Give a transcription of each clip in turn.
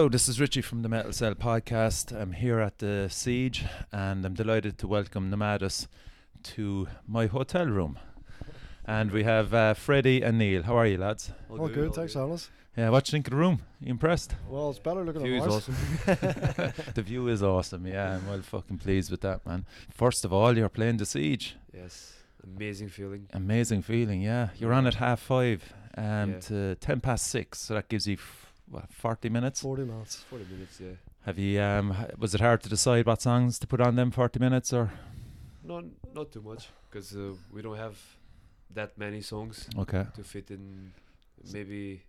Hello, this is Richie from the Metal Cell podcast. I'm here at the Siege and I'm delighted to welcome Nomadus to my hotel room. And we have uh, Fredy and Neil. How are you, lads? All good, thanks, Alice. Yeah, what do you think of the room? You impressed? Well, it's better looking View than is ours. awesome. the view is awesome. Yeah, I'm well fucking pleased with that, man. First of all, you're playing the Siege. yes, amazing feeling. Amazing feeling, yeah. You're on at half five um, Yeah. to ten past six, so that gives you f- what, forty minutes. 40 minutes. Forty minutes, yeah. Have you? Um, was it hard to decide what songs to put on them forty minutes or? Not not too much, because uh, we don't have that many songs Okay. to fit in. Maybe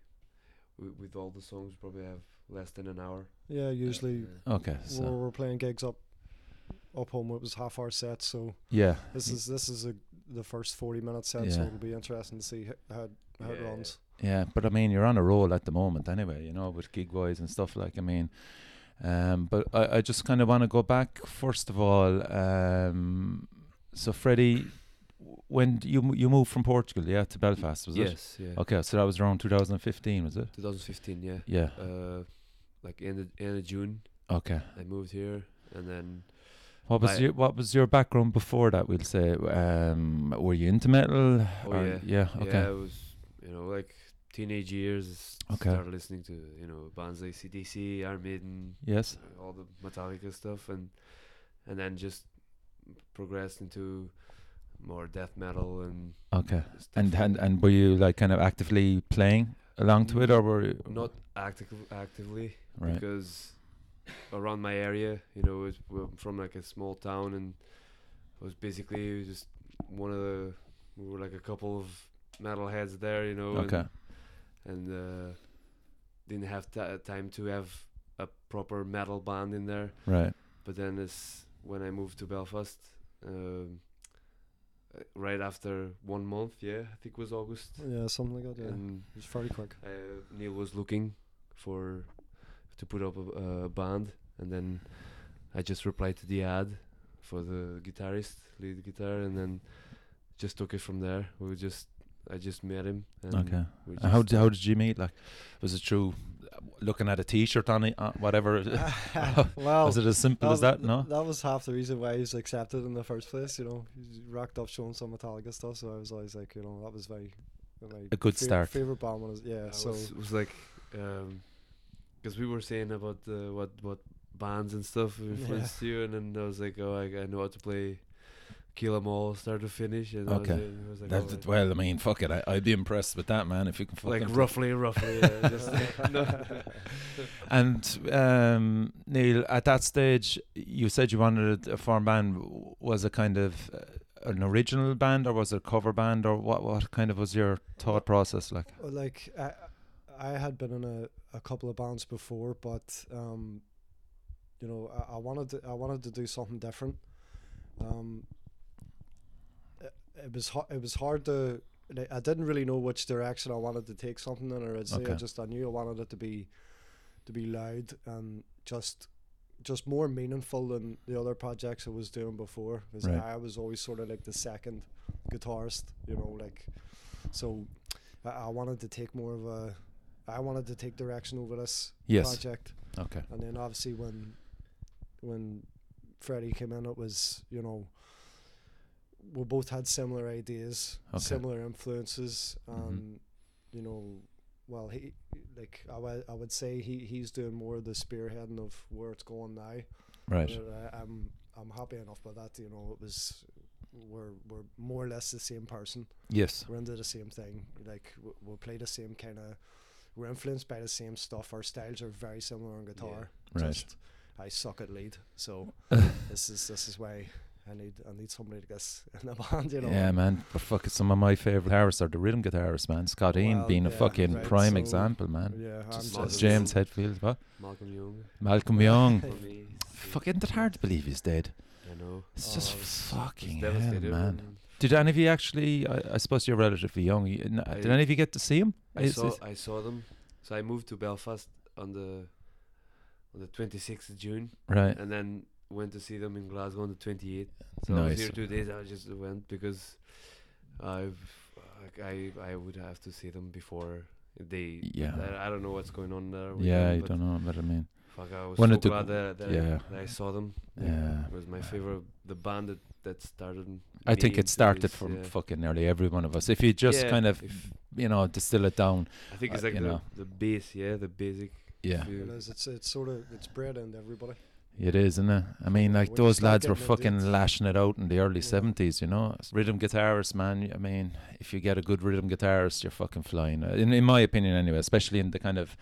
w- with all the songs, probably have less than an hour. Yeah, usually Uh, Okay. we're, So we're playing gigs up up home. It was half hour set, so yeah. this is this is a, the first 40 minutes set, Yeah. so it'll be interesting to see h- how, how it runs. Yeah, but I mean, you're on a roll at the moment, anyway. You know, with gig wise and stuff like. I mean, um, but I, I just kind of want to go back first of all. Um, so Fredy, when you you moved from Portugal, yeah, to Belfast, was it? yes, yeah. Okay, so that was around 2015, was it? 2015, yeah. Yeah. Uh, like end of, end of June, Okay. I moved here, and then What was I- your What was your background before that? We'll say. Um, were you into metal? Oh, or- yeah. Yeah. Okay. yeah, it was you know like teenage years. Okay. Started listening to you know bands like AC/DC, Iron Maiden, Yes. uh, all the Metallica stuff, and and then just progressed into more death metal and Okay. And and and were you like kind of actively playing along to it, or were you not active actively right? because around my area, you know, it's, we're from like a small town, and it was basically was just one of the we were like a couple of metalheads there, you know, Okay. and, and uh, didn't have ta time to have a proper metal band in there. Right. But then it's when I moved to Belfast, um, uh, right after one month, yeah, I think it was August, Yeah, something like that. Yeah, and it's very quick. uh, Neil was looking for to put up a, a band, and then I just replied to the ad for the guitarist, lead guitar, and then just took it from there. We just I just met him. And Okay. we And how did how did you meet? Like, was it through uh, looking at a T-shirt on it, uh, whatever? well, was it as simple as that? No. That was half the reason why he was accepted in the first place. You know, he rocked up showing some Metallica stuff, so I was always like, you know, that was very, very A good fa- start. Favorite band was yeah. I so was, was like, because we were saying about uh, what what bands and stuff influenced you, and then I was like, oh, I, I know how to play Kill 'Em All, start to finish, and Okay. I was, I was like, That, oh, that- well, I mean, fuck it. I, I'd be impressed with that, man. If you can like fucking roughly, roughly, yeah, just no. And um, Neil, at that stage, you said you wanted a form band. Was it kind of uh, an original band, or was it a cover band, or what? What kind of was your thought process like? Uh, like I, I had been in a, a couple of bands before, but um, you know, I, I wanted to, I wanted to do something different. Um, it, it was hard. It was hard to. I didn't really know which direction I wanted to take something in, say I just I knew I wanted it to be, to be loud and just, just more meaningful than the other projects I was doing before. Because Right. I was always sort of like the second guitarist, you know, like, so I, I wanted to take more of a I wanted to take direction over this Yes. project Okay. and then obviously when when Fredy came in it was you know we both had similar ideas Okay. similar influences Mhm. and you know well he like I would I would say he he's doing more of the spearheading of where it's going now Right. but I, I'm I'm happy enough with that you know it was we're we're more or less the same person Yes. we're into the same thing. Like w- we'll play the same kind of. We're influenced by the same stuff. Our styles are very similar on guitar. Right. Just I suck at lead, so this is this is why I need I need somebody to get in the band. You know. Yeah, man. But fuck, some of my favorite guitarists are the rhythm guitarists, man. Scott Ian Well, being a fucking right, prime so- example, man. Yeah. Just, just, James Hetfield, what? Malcolm Young. Malcolm Young. For me, Fuck, isn't it hard to believe he's dead? I know. It's Oh, just it's- fucking It's hell, man. Did any of you actually? I, I suppose you're relatively young. you- n- I- did any of you get to see him? I Is- saw is- I saw them. So I moved to Belfast on the on the 26th of June, right. and then went to see them in Glasgow on the 28th. So I was Nice. here two days. I just went because I've I I would have to see them before They Yeah. I, I don't know what's going on there. Yeah, them, you don't know what I mean. Fuck, I was so glad that, that, yeah. I, that I saw them. Yeah. it was my favorite. The band that that started. I think it started this, from yeah. fucking nearly every one of us. If you just Yeah, kind of, you know, distill it down. I think it's uh, like you the, know. the base, yeah, the basic. Yeah, It is. It's it's sort of it's bred into everybody. it is, isn't it? I mean, like when you those lads were fucking it- lashing it out in the early Yeah. seventies. You know, rhythm guitarists, man. I mean, if you get a good rhythm guitarist, you're fucking flying. Uh, In in my opinion, anyway, especially in the kind of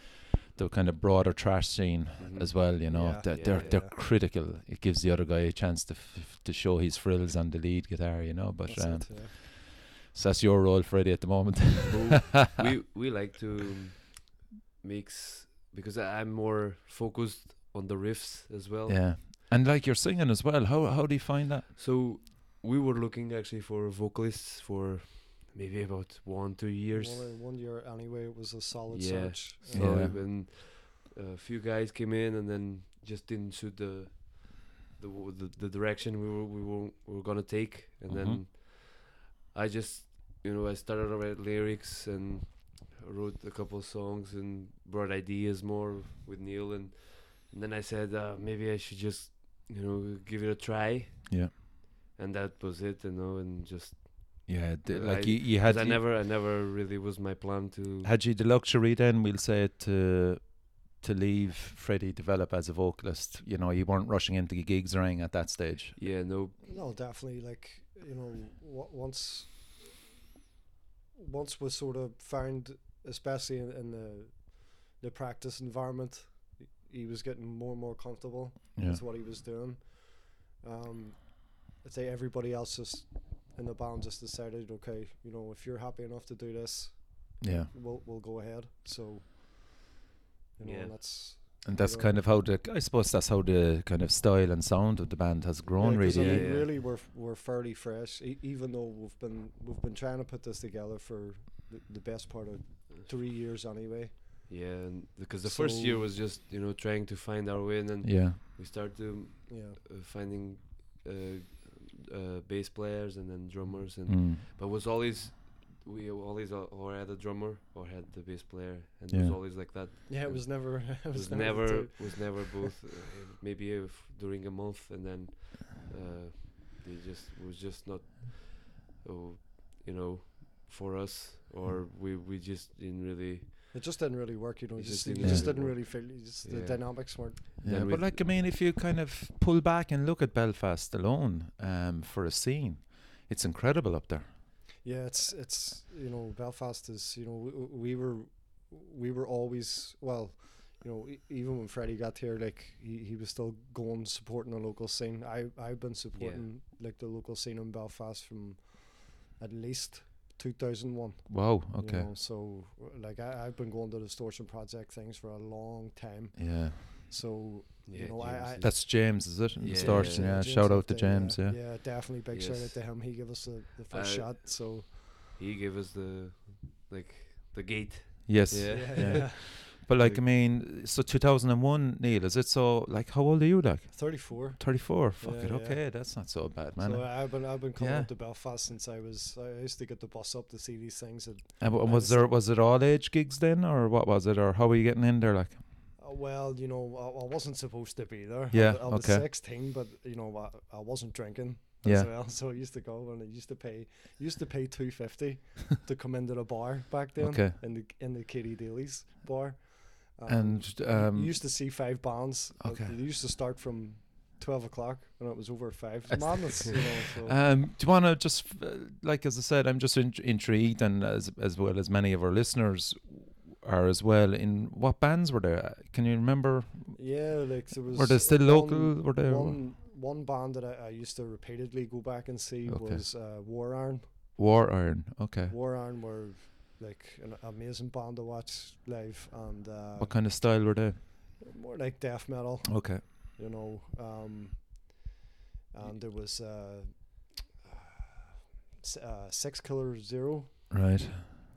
the kind of broader thrash scene Mhm. as well. You know, Yeah. they're Yeah, they're, they're critical. It gives the other guy a chance to f- to show his frills on the lead guitar. You know, but That's um, it, yeah. so that's your role, Fredy, at the moment. we we like to mix because I- I'm more focused on the riffs as well. yeah, and like you're singing as well. How how do you find that? So we were looking actually for vocalists for maybe about one two years. One, one year anyway, it was a solid Yeah. search. So Yeah. when a few guys came in and then just didn't suit the the the, the direction we were we were we were gonna take, and Mhm. then I just you know I started to write lyrics and wrote a couple of songs and brought ideas more with Neil and, and then I said uh, maybe I should just you know give it a try Yeah. and that was it you know and just Yeah, d- Uh, like I- you, you had 'cause I you- never I never really was my plan to had you the luxury then we'll say to to leave Fredy develop as a vocalist. You know, you weren't rushing into the gigs or anything at that stage. yeah no No, definitely. Like you know, w- once once we sort of found, especially in, in the the practice environment, he- he was getting more and more comfortable Yeah, with what he was doing. Um, I'd say everybody else just in the band just decided, okay, you know, if you're happy enough to do this, yeah, we'll we'll go ahead. So, you know, Yeah. and that's and that's Yeah. kind of how the I suppose that's how the kind of style and sound of the band has grown. Yeah, 'cause, really, I mean, Yeah, yeah. really, we're f- we're fairly fresh, e- even though we've been we've been trying to put this together for the, the best part of three years anyway. Yeah, and because the first year was just you know trying to find our way, and then yeah, we started to Yeah, uh, finding uh, uh, bass players and then drummers, and mm. but was always we always uh, or had a drummer or had the bass player, and it was always like that. yeah, it was never it It was, was never, never was never both. Uh, maybe if during a month, and then uh, they just was just not, oh, you know, for us, or we we just didn't really. It just didn't really work, you know. It Just just didn't just really didn't really feel. Just the dynamics weren't. Yeah, but like I mean, if you kind of pull back and look at Belfast alone um, for a scene, it's incredible up there. Yeah, it's it's you know Belfast is you know we, we were we were always well, you know e- even when Fredy got here like he, he was still going supporting the local scene. I I've been supporting like the local scene in Belfast from at least two thousand one. Wow. You Okay. know, so like I I've been going to Distortion Project things for a long time. Yeah. So Yeah, you know I, James I is- That's James, is it? Yeah, Distortion. yeah, Yeah. James Shout out to James. Yeah. Yeah, definitely big shout out to him. He gave us the, the first Uh, shot. So he gave us the like the gate. Yes. Yeah. yeah. But like I mean, so 2001, Neil, is it? So like, how old are you? Like 34. 34. Fuck Yeah, it. yeah. Okay, that's not so bad, man. So I've been I've been coming Yeah. up to Belfast since I was I used to get the bus up to see these things. And, And w- was there was it all age gigs then, or what was it, or how were you getting in there? Like, uh, well, you know, I, I wasn't supposed to be there. Yeah, I, I was okay. 16, but you know, I, I wasn't drinking as Yeah. well. So I used to go and I used to pay used to pay two fifty to come into the bar back then. Okay. In the in the Katie Daly's bar. Um, and you um, used to see five bands. uh, Okay. They used to start from twelve o'clock and it was over five. It's madness, you know. So. Um, do you want to just uh, like as I said, I'm just in- intrigued, and as as well as many of our listeners are as well. In what bands were there? Can you remember? Yeah, like there was. Were they still one- local? Were they? One one band that I, I used to repeatedly go back and see Okay. was uh, War Iron. War Iron. Okay. War Iron were like an amazing band to watch live, and uh, What kind of style were they? more like death metal, Okay. you know. Um, and there was uh, uh, Six Killer Zero, Right.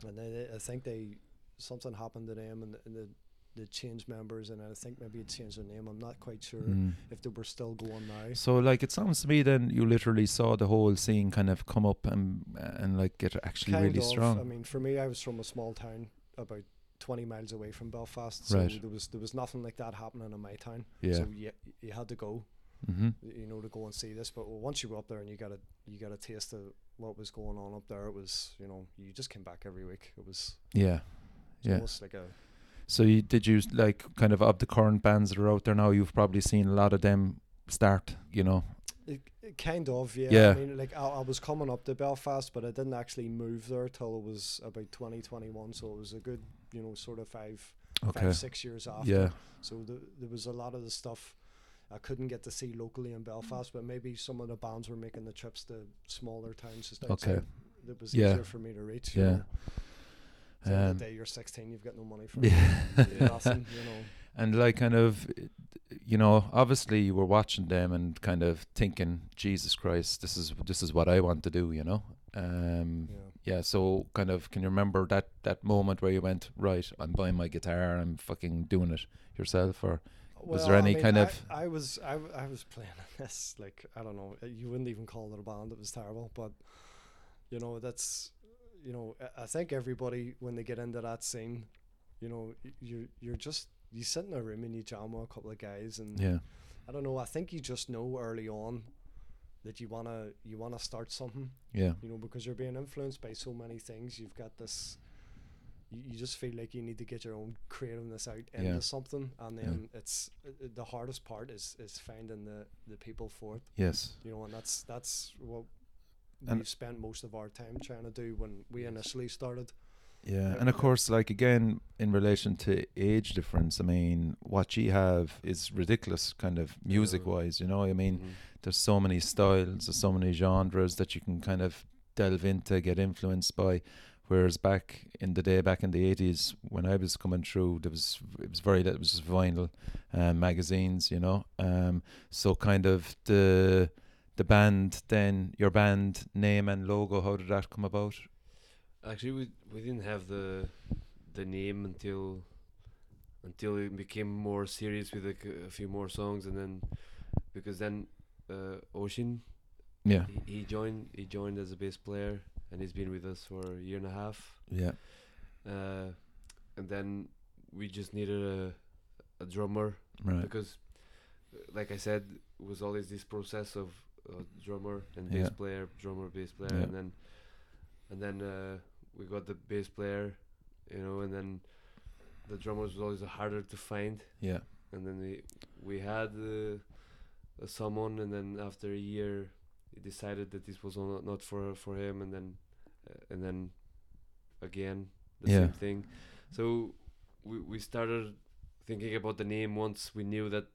and they, I think they something happened to them, and, and the, they changed members, and I think maybe it changed their name. I'm not quite sure Mm. if they were still going now. So like it sounds to me then you literally saw the whole scene kind of come up and and like get actually Kind really of. strong. I mean, for me, I was from a small town about twenty miles away from Belfast, so Right. there was there was nothing like that happening in my town. Yeah. So you you had to go, mm-hmm. you know, to go and see this. But once you were up there and you got a you got a taste of what was going on up there, it was you know you just came back every week. It was Yeah. it's Yeah. almost like a So you did you like kind of of the current bands that are out there now? You've probably seen a lot of them start. You know. It, it kind of, yeah. Yeah. I mean, like I, I was coming up to Belfast, but I didn't actually move there till it was about twenty twenty one. So it was a good, you know, sort of five, Okay. five six years after. Yeah. So the, there was a lot of the stuff I couldn't get to see locally in Belfast, but maybe some of the bands were making the trips to smaller towns just Okay. That was Yeah. easier for me to reach. You Yeah. know. At the end of Um, the day, you're 16, you've got no money for Yeah. nothing, you know. And like kind of, you know, obviously you were watching them and kind of thinking, Jesus Christ, this is this is what I want to do. You know. Um. Yeah. Yeah. So kind of, can you remember that that moment where you went, right? I'm buying my guitar. I'm fucking doing it yourself, or Was there Well, I any mean, kind I, of- I was I, w- I was playing this like I don't know you wouldn't even call it a band it was terrible but you know that's you know I- think everybody when they get into that scene you know you you're just you sit in a room and you jam with a couple of guys and yeah, I don't know I think you just know early on that you wanna you wanna start something. Yeah, you know because you're being influenced by so many things you've got this you, you just feel like you need to get your own creativeness out into Yeah. something and Yeah. then it's uh, uh, the hardest part is is finding the the people for it. Yes, you know and that's that's what And- we spent most of our time trying to do when we initially started yeah. And of course, like again, in relation to age difference, I mean, what you have is ridiculous, kind of music wise. You know, I mean, Mhm. there's so many styles, there's so many genres that you can kind of delve into, get influenced by. Whereas back in the day, back in the eighties, when I was coming through, there was it was very it was vinyl, um, magazines, you know. Um, so kind of the the band, then your band name and logo, how did that come about? Actually, we we didn't have the the name until until it became more serious with like a few more songs, and then because then uh, Ocean Yeah, he, he joined he joined as a bass player, and he's been with us for a year and a half. yeah, Uh, and then we just needed a a drummer right, because, like I said, it was always this process of uh, drummer and bass Yeah. player, drummer, bass player, Yeah. and then and then uh, we got the bass player, you know, and then the drummer was always harder to find, yeah, and then we we had uh, uh, someone, and then after a year, he decided that this was not not for for him, and then uh, and then again the Yeah. same thing. So we we started thinking about the name once we knew that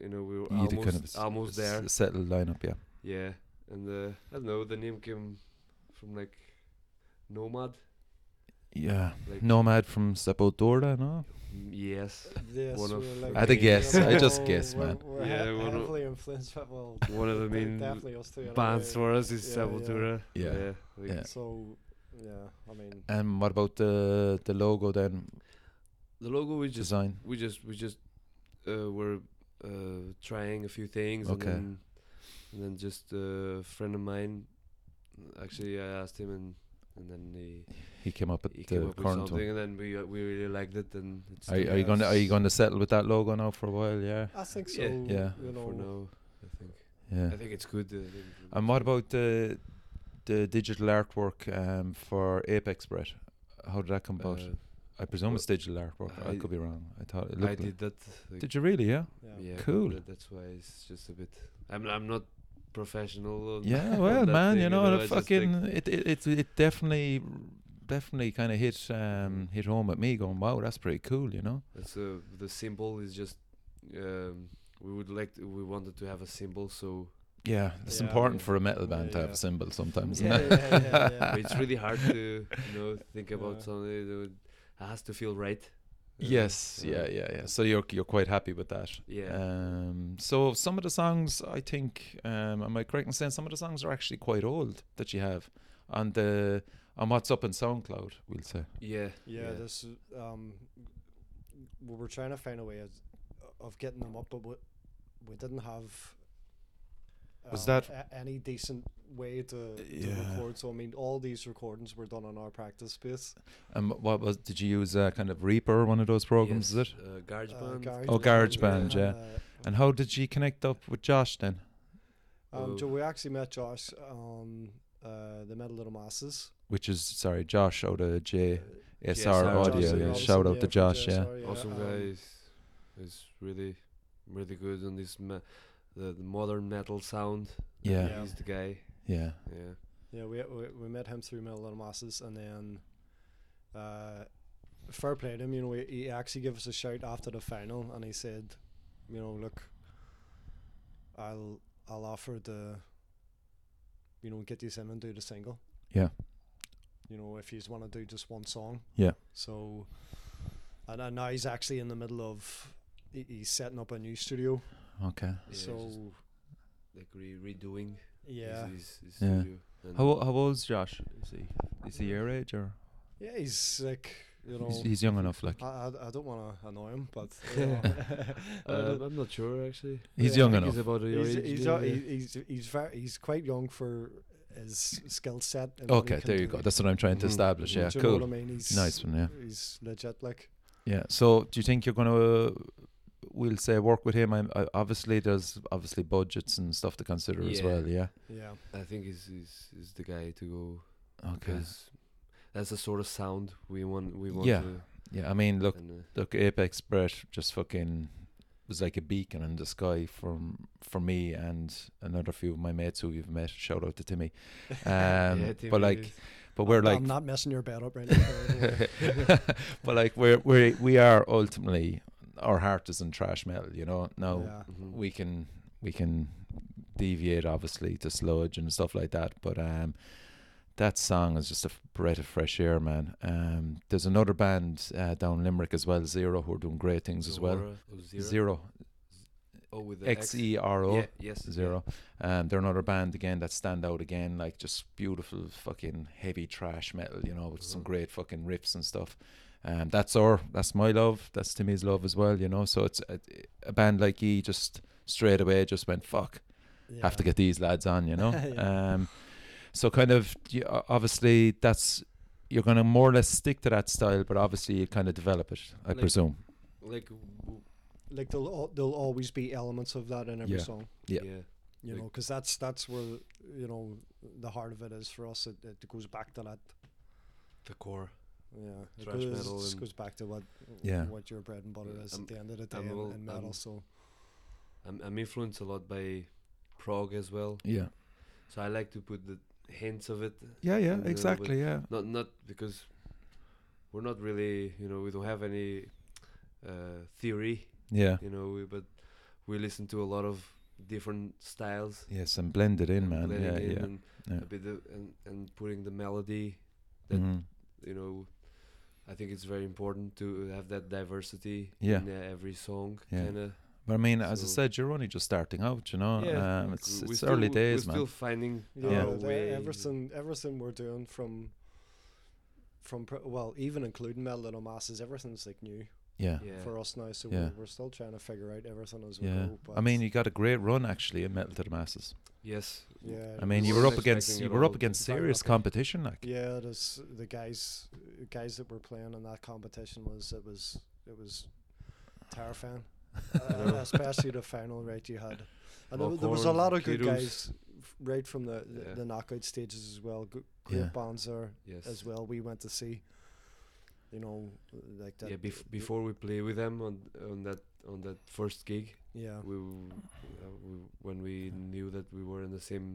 you know we were You did almost kind of s- almost s- there. settled lineup, yeah, Yeah, and uh, I don't know. The name came from like Nomad. yeah. Like Nomad from Sepultura, no? mm, yes, yes One of- like I had to you guess, I just guessed, we're- man. we're Yeah, he- one of- influenced by well one of the main definitely us two bands for us is Yeah, yeah. Sepultura. Yeah. like Yeah. so yeah I mean And what about the the logo then? The logo we just Design. we just we just uh, were uh, trying a few things Okay. and then and then just a friend of mine actually I asked him and and then he He came up with he the up current something one. and then we uh, we really liked it and it's Are, are you going to are you going to settle with that logo now for a while? Yeah, I think so Yeah. Yeah. you know for now I think yeah. I think it's good uh, think And what about the the digital artwork um, for Apex Breath? How did that come about? I presume it's digital artwork. I, I- could be wrong. I thought it I looked. like- did that like, Did you really? Yeah. yeah, yeah Cool. that's why it's just a bit I'm I'm not professional on- Yeah. Well, that man, thing, you know, I the fucking it, it it it definitely definitely kind of hit um hit home at me. Going, wow, that's pretty cool. You know. That's uh, the symbol is just um, we would like to, we wanted to have a symbol so Yeah, it's Yeah, important yeah. for a metal band Yeah, to have yeah. a symbol sometimes. Yeah, isn't it? yeah, yeah, yeah. but it's really hard to you know think about Yeah. something that would, it has to feel right uh, Yes, uh, yeah, yeah, yeah. So you're you're quite happy with that. yeah Um, so some of the songs, I think, um, am I correct in saying some of the songs are actually quite old that you have on the on what's up in SoundCloud? We'll say. yeah yeah, this um we were trying to find a way of, of getting them up but we, we didn't have Was um, that- a- any decent way to, to Yeah. record. So I mean, all these recordings were done on our practice space. Um, what was? Did you use uh, kind of Reaper, one of those programs? Is it? Uh, GarageBand. Uh, Garage Oh, GarageBand, yeah. Uh, And how did you connect up with Josh then? um, Oh. so we actually met Josh on uh, the Metal to the Masses. Which is sorry, Josh out of J Uh, JSR Audio. Johnson Yeah, Robinson, shout out to from Josh. Yeah, JSR, awesome um, guy. Is, is really, really good on this me- the, the modern metal sound. yeah, Yeah. He's the guy. yeah. Yeah. Yeah, we, we we met him through Metal to the Masses, and then uh, fair play to him. You know, he, he actually gave us a shout after the final, and he said, you know, look, I'll I'll offer the, you know, get these in and do the single. Yeah. You know, if you want to do just one song. Yeah. So, and, and now he's actually in the middle of, he, he's setting up a new studio. Okay. Yeah, so like re- redoing yeah, his, his, his Yeah. studio. And How how old's Josh? Is he is he your age or yeah, he's like, you know. he's, he's young enough? Like I, I, I don't want to annoy him, but you know, uh, uh, I'm not sure actually. he's yeah, young enough. He's about your he's, age. he's, yeah, he's he's very he's quite young for his skill set. and what he Okay, there you go. That's what I'm trying to Mhm, establish. mhm. Yeah, Do you know cool. what I mean? He's Nice one, yeah. He's legit, like Yeah. So, do you think you're gonna, we'll say, work with him? I'm, I, obviously, there's obviously budgets and stuff to consider as well. Yeah. yeah, I think he's, he's, he's the guy to go Okay. because that's the sort of sound we want. We want Yeah. to. Yeah. I mean, look, and, uh, look, Apex Breath just fucking was like a beacon in the sky from for me and another few of my mates who you've met. Shout out to Timmy. Um, yeah, but like, is- but we're I'm, like, I'm not messing your bed up right now. by the way. but like we're we we are ultimately our heart is in thrash metal. You know. Now yeah. Mhm. we can we can deviate obviously to sludge and stuff like that but um that song is just a f- breath of fresh air man um there's another band uh, down limerick as well zero who are doing great things as well Zora- oh, Zero. zero Oh, with the X. x-e-r-o Yeah, yes. yeah. zero um they're another band again that stand out again like just beautiful fucking heavy thrash metal you know with some Mhm. great fucking riffs and stuff um that's our that's my love that's timmy's love as well you know so it's a, a band like he just straight away just went fuck have to get these lads on, you know. Yeah. um, so kind of obviously that's you're going to more or less stick to that style, but obviously you kind of develop it, I Like- presume. Like, like there'll al- there'll always be elements of that in every Yeah. song. Yeah. yeah. You Like- know, because that's that's where you know the heart of it is for us. It, it goes back to that. The core. Yeah, it Thrash goes, metal just goes back to what Yeah. what your bread and butter Yeah, is I'm- at the end of the day I'm in, all- metal. I'm- so I'm, I'm influenced a lot by prog as well. Yeah. So I like to put the hints of it. Yeah, yeah, And, exactly, yeah. Not not because we're not really, you know, we don't have any uh, theory, Yeah. you know, we, but we listen to a lot of different styles. Yes, and blend it in, and man. Yeah, in yeah. And yeah. a bit of, and and putting the melody that Mhm. you know. I think it's very important to have that diversity Yeah. in uh, every song, Yeah. kind of. But I mean, as I said, you're only just starting out, you know. Yeah, um, it's we it's still- early we're days, man. still finding yeah, our way. everything everything we're doing from from pr- well even including Metal to the Masses everything's like new yeah. Yeah. for us now. So Yeah. we're, we're still trying to figure out everything as we Yeah. go. But I mean, you got a great run actually in Metal to the Masses. Yes. yeah, I mean, you were up against you were up against serious lucky. competition, like. Yeah, there's the guys guys that were playing in that competition was it was it was terrifying. uh, especially the final right you had. And there, there was a lot of good Kidos. guys f- right from the, the, Yeah. the knockout stages as well. Good, great Yeah. bands there Yes. as well. We went to see, you know, like that. yeah. Bef- before we play with them on on that on that first gig, yeah, we, uh, we when we knew that we were in the same,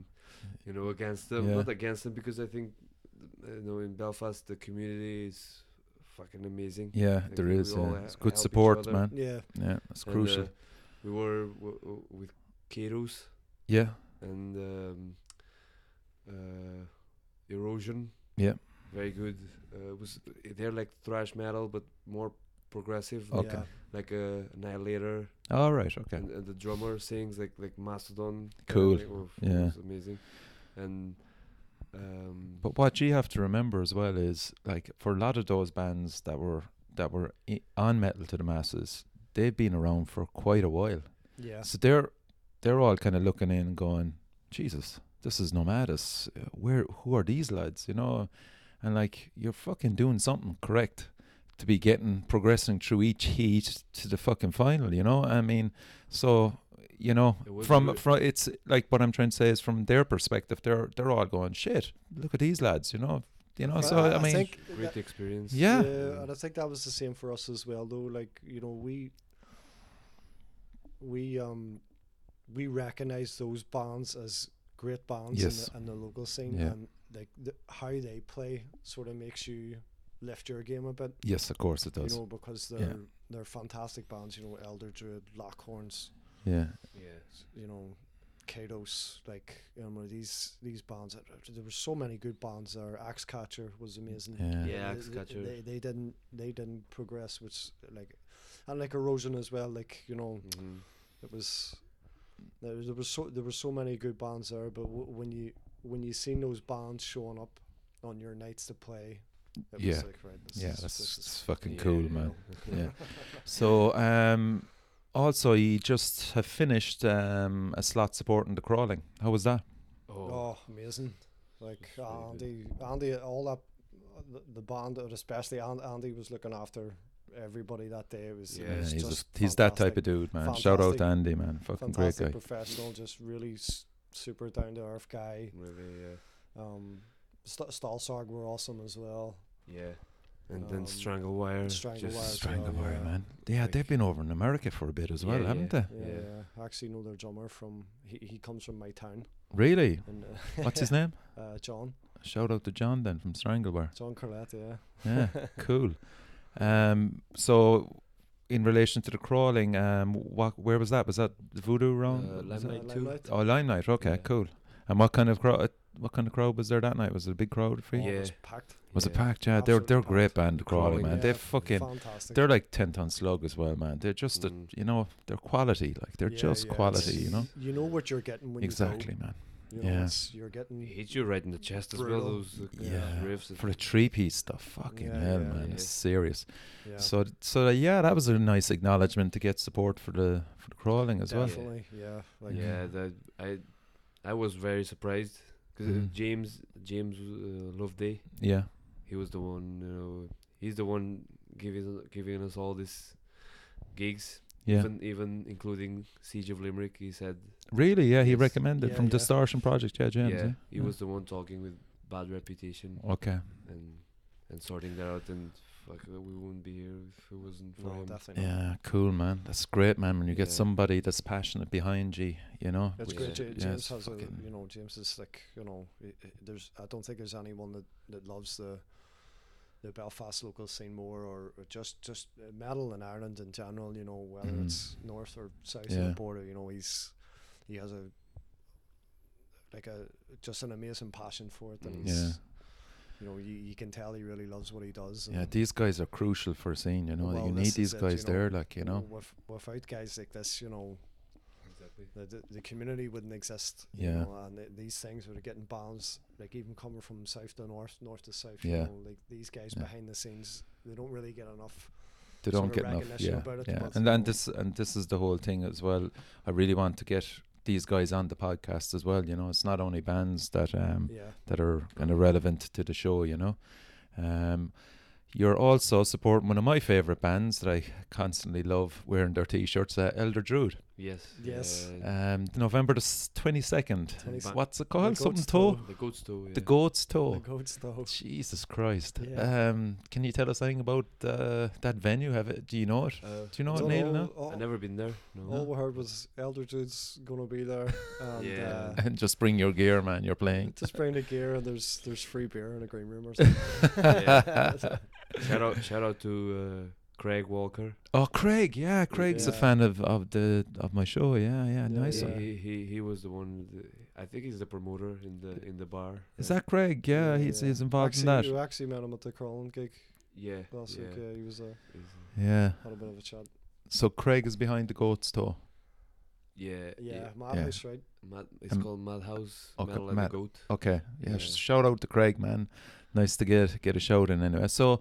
you know, against them. Yeah. Not against them because I think, uh, you know, in Belfast the community is fucking amazing. Yeah, Like, there we is. all Yeah. It's good support, man. yeah, Yeah, it's And, crucial. uh, we were w- w- with Keros yeah, and um, uh, Erosion. Yeah. Very good. Uh, was they're like thrash metal but more progressive, Okay. yeah. like a Annihilator. all right. Okay. And, and the drummer sings like like Mastodon. kinda Cool. thing. Oh, Yeah. it was amazing. And um, But what you have to remember as well is like for a lot of those bands that were that were I- on Metal to the Masses, they've been around for quite a while. yeah, So they're they're all kind of looking in and going, Jesus, this is Nomadus. Uh, Where who are these lads? You know, and like you're fucking doing something correct to be getting progressing through each heat to the fucking final. You know, I mean, so you know from good. from it's like what I'm trying to say is from their perspective, they're they're all going shit. Look at these lads. You know, you know. So I, mean, think Great that- experience. Yeah. yeah, and I think that was the same for us as well. Though, like you know, we we um we recognize those bands as great bands Yes. in, the, in the local scene, Yeah. and like the, how they play sort of makes you lift your game a bit. yes, of course it does. You know, because they're Yeah. they're fantastic bands. You know, Elder Druid, Lockhorns, yeah, Yeah. you know, Kados, like you know these these bands. uh, There were so many good bands there. Axe Catcher was amazing. Yeah. Yeah, They- Axe Catcher. They, they didn't they didn't progress, which like and like Erosion as well. Like you know, Mhm. it was there, was- there was so there were so many good bands there. But w- when you when you seen those bands showing up on your nights to play, it Yeah. was like right. This yeah, is, that's this is fucking Yeah, cool, man. Yeah. So, um, also you just have finished um a slot supporting the crawling. How was that? Oh, Oh, amazing! Like It's. Andy, Andy, all that the, the band, and especially Andy, Andy was looking after everybody that day. It was, it Yeah, was he's just a, he's that type of dude, man. Shout out to Andy, man. Fucking great fantastic guy. professional, just really s- super down to earth guy. really, yeah. Um, St- Stalsarg were awesome as well. Yeah. And then Um, Strangle Wire. Strangle just- Wire Strangle well, Wire, yeah. man. Yeah, Like- they've been over in America for a bit as well, Yeah, haven't yeah. they? Yeah, Yeah. yeah. I actually know their drummer from he, he comes from my town. Really? And, uh, What's his name? Uh, John Shout out to John then from Stranglewire. John Corlett. Yeah. Yeah, cool. Um, so in relation to the crawling, um, what where was that? Was that the Voodoo round? Uh, Was that- Limelight Uh, too. Limelight. Oh, Limelight. Okay, Yeah. cool. And what kind of crowd? What kind of crowd was there that night? Was it a big crowd for you? Oh, it was Yeah. packed. Was it packed? Yeah, they're they're a great band, the crawling Crawling, man. Yeah, They're fucking. fantastic. They're like ten ton slug as well, man. They're just a, Mm. you know they're quality. Like they're Yeah, just yeah, quality. it's- You know You know what you're getting when exactly, you man. Go. You know, Yeah. it's, you're getting. It hits you right in the chest as well. Those uh, Yeah, riffs. For a three piece stuff, fucking Yeah, hell, yeah, man, yeah. it's serious. Yeah, So, so uh, yeah, that was a nice acknowledgement to get support for the for the crawling as well. definitely. Yeah. Like, yeah, that I I was very surprised because Mhm. James James uh, Loveday, Yeah, he was the one. You know, he's the one giving giving us all these gigs. Yeah. Even even including Siege of Limerick. He said, really, yeah. He recommended Yeah, from yeah. Distortion Project. Yeah, James. yeah, Yeah, he yeah. was the one talking with bad reputation Okay. and and sorting that out. And fuck, uh, we wouldn't be here if it wasn't for no, him. definitely. Yeah, cool, man. That's great, man. When you get somebody that's passionate behind you, you know. It's Yeah. great. Ja- Yeah, James it's has a, you know, James is like, you know, i- i- there's, I don't think there's anyone that, that loves the, the Belfast local scene more, or, or just, just uh, metal in Ireland in general. You know, whether Mhm. it's north or south of the border. You know, he's, he has a, like a, just an amazing passion for it, and Mm. he's, Yeah. you know, you, you can tell he really loves what he does. Yeah, these guys are crucial for a scene. You know, Well, you need these it, guys you know, there, like you know. with, without guys like this, you know, Exactly. the, the, the community wouldn't exist. You Yeah. know, and th- these things that are getting bands, like even coming from south to north, north to south. Yeah. You know, like these guys Yeah. behind the scenes, they don't really get enough. They don't get enough. Yeah, about it, yeah. And then this and this is the whole thing as well. I really want to get these guys on the podcast as well. You know, it's not only bands that um Yeah. that are kind of relevant to the show. You know, um, you're also supporting one of my favorite bands that I constantly love wearing their t-shirts. Uh, Elder Druid. Yes. Yes. yeah. Um, November the twenty second. What's it called? Goat's Something Toe. toe. the goat's toe. Yeah. The goat's toe. The goats though. Jesus Christ. Yeah. Um, can you tell us anything about uh, that venue? Have it? Do you know it? Uh, Do you know it, Don't Neil? know, Now? all, I've never been there. No. all we heard was Elder Druid's gonna be there. And, Yeah. uh, and just bring your gear, man. You're playing. just bring the gear and there's there's free beer in a green room or something. shout out, shout out to uh, Craig Walker. oh, Craig. Yeah, Craig's a fan of, of the of my show. Yeah, yeah, Yeah, nice He, he he he was the one. The, I think he's the promoter in the in the bar. Is that Craig? Yeah, he's he's involved actually, in that. We actually met him at the crawling gig Yeah. last yeah. week. Yeah, he was uh, He's, Yeah. had a bit of a chat. So Craig is behind the goat's toe. yeah. Yeah, Yeah. Madhouse, right? Mad, it's Um, called Madhouse. okay, Metal and Mad- the Goat. Okay. Yeah. Yeah. Shout out to Craig, man. Nice to get get a shout in anyway. So,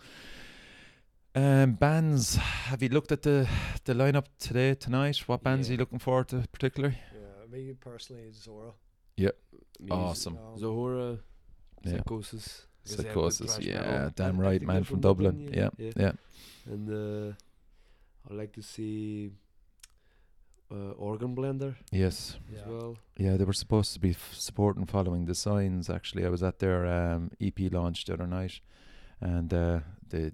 um, bands. Have you looked at the the lineup today tonight? What bands are you looking forward to particularly? Yeah, me personally, Zhora. Yep. Means Awesome. Um, Zhora, Yeah. Psykosis. because they have good Psykosis, yeah, metal. damn I- I right, man, they're from Dublin, yeah, yeah. And uh, I'd like to see uh, Organ Blender Yes. Yeah. as well. Yeah, they were supposed to be f- supporting following the signs. Actually, I was at their um, EP launch the other night, and uh, they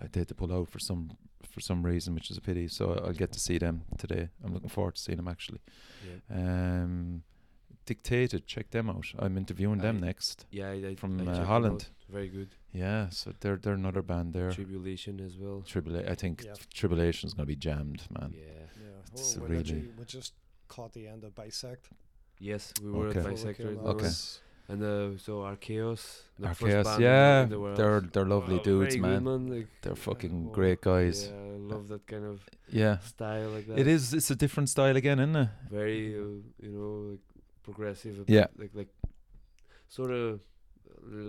uh, they had to pull out for some for some reason, which is a pity. So I'll get to see them today. I'm looking forward to seeing them actually. Yeah. Um, Dictated, check them out. I'm interviewing them next. Yeah, I, I, From, I uh, Holland. Very good. Yeah, so they're they're another band there. Tribulation as well. Tribula- I think Yeah. is gonna be jammed, man. Yeah. Yeah, It's we really- we just caught the end of Bisect. Yes, we were Okay. at before we Bisector. came at the out. Okay. And uh, so Archaeos, the Our first band yeah, in the world. they're they're lovely Oh, dudes, man. Like, They're uh, fucking oh, great guys. Yeah, I love that kind of Yeah, style like that. it is. It's a different style again, isn't it? very, uh, you know, like progressive. Yeah. like like sort of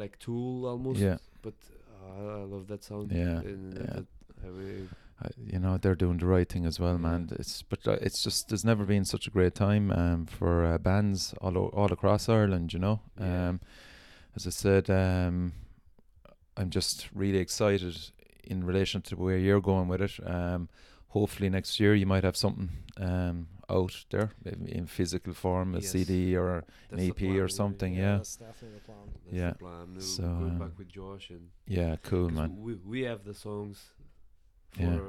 like Tool almost. Yeah. But uh, I love that sound. Yeah, And yeah. that- I really, I, you know they're doing the right thing as well, man. It's but uh, it's just there's never been such a great time um, for uh, bands all o- all across Ireland. You know, Yeah. um, as I said, um, I'm just really excited in relation to where you're going with it. Um, hopefully next year you might have something um, out there in in physical form, a Yes. CD or that's an EP or something. Yeah, that's definitely the plan. That's Yeah. the plan. So, um, back with Josh and yeah, cool man. we we have the songs Yeah.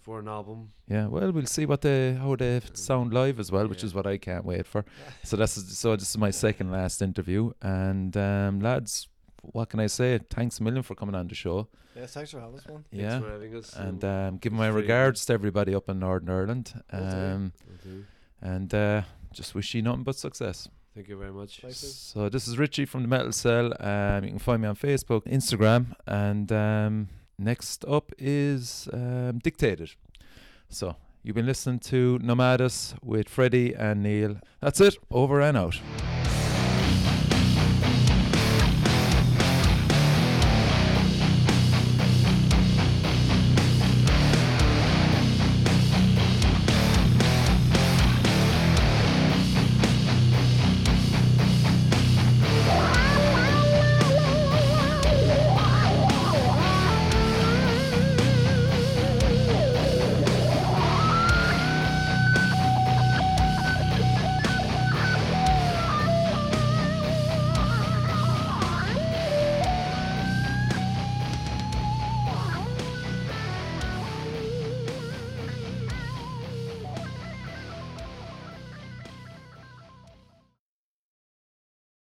for an album. Yeah, well, we'll see what they how they sound live as well, which Yeah. is what I can't wait for. So that's so this is my second last interview, and um, lads, what can I say? Thanks a million for coming on the show. Yeah, thanks for having us, man. Thanks yeah, for having us. and so um, give my regards to everybody up in Northern Ireland, Will do. um, we'll do. and uh, just wish you nothing but success. Thank you very much. So this is Richie from the Metal Cell. Um, you can find me on Facebook, Instagram, and um, next up is um, Dictated. So you've been listening to Nomadus with Fredy and Neil. That's it. Over and out.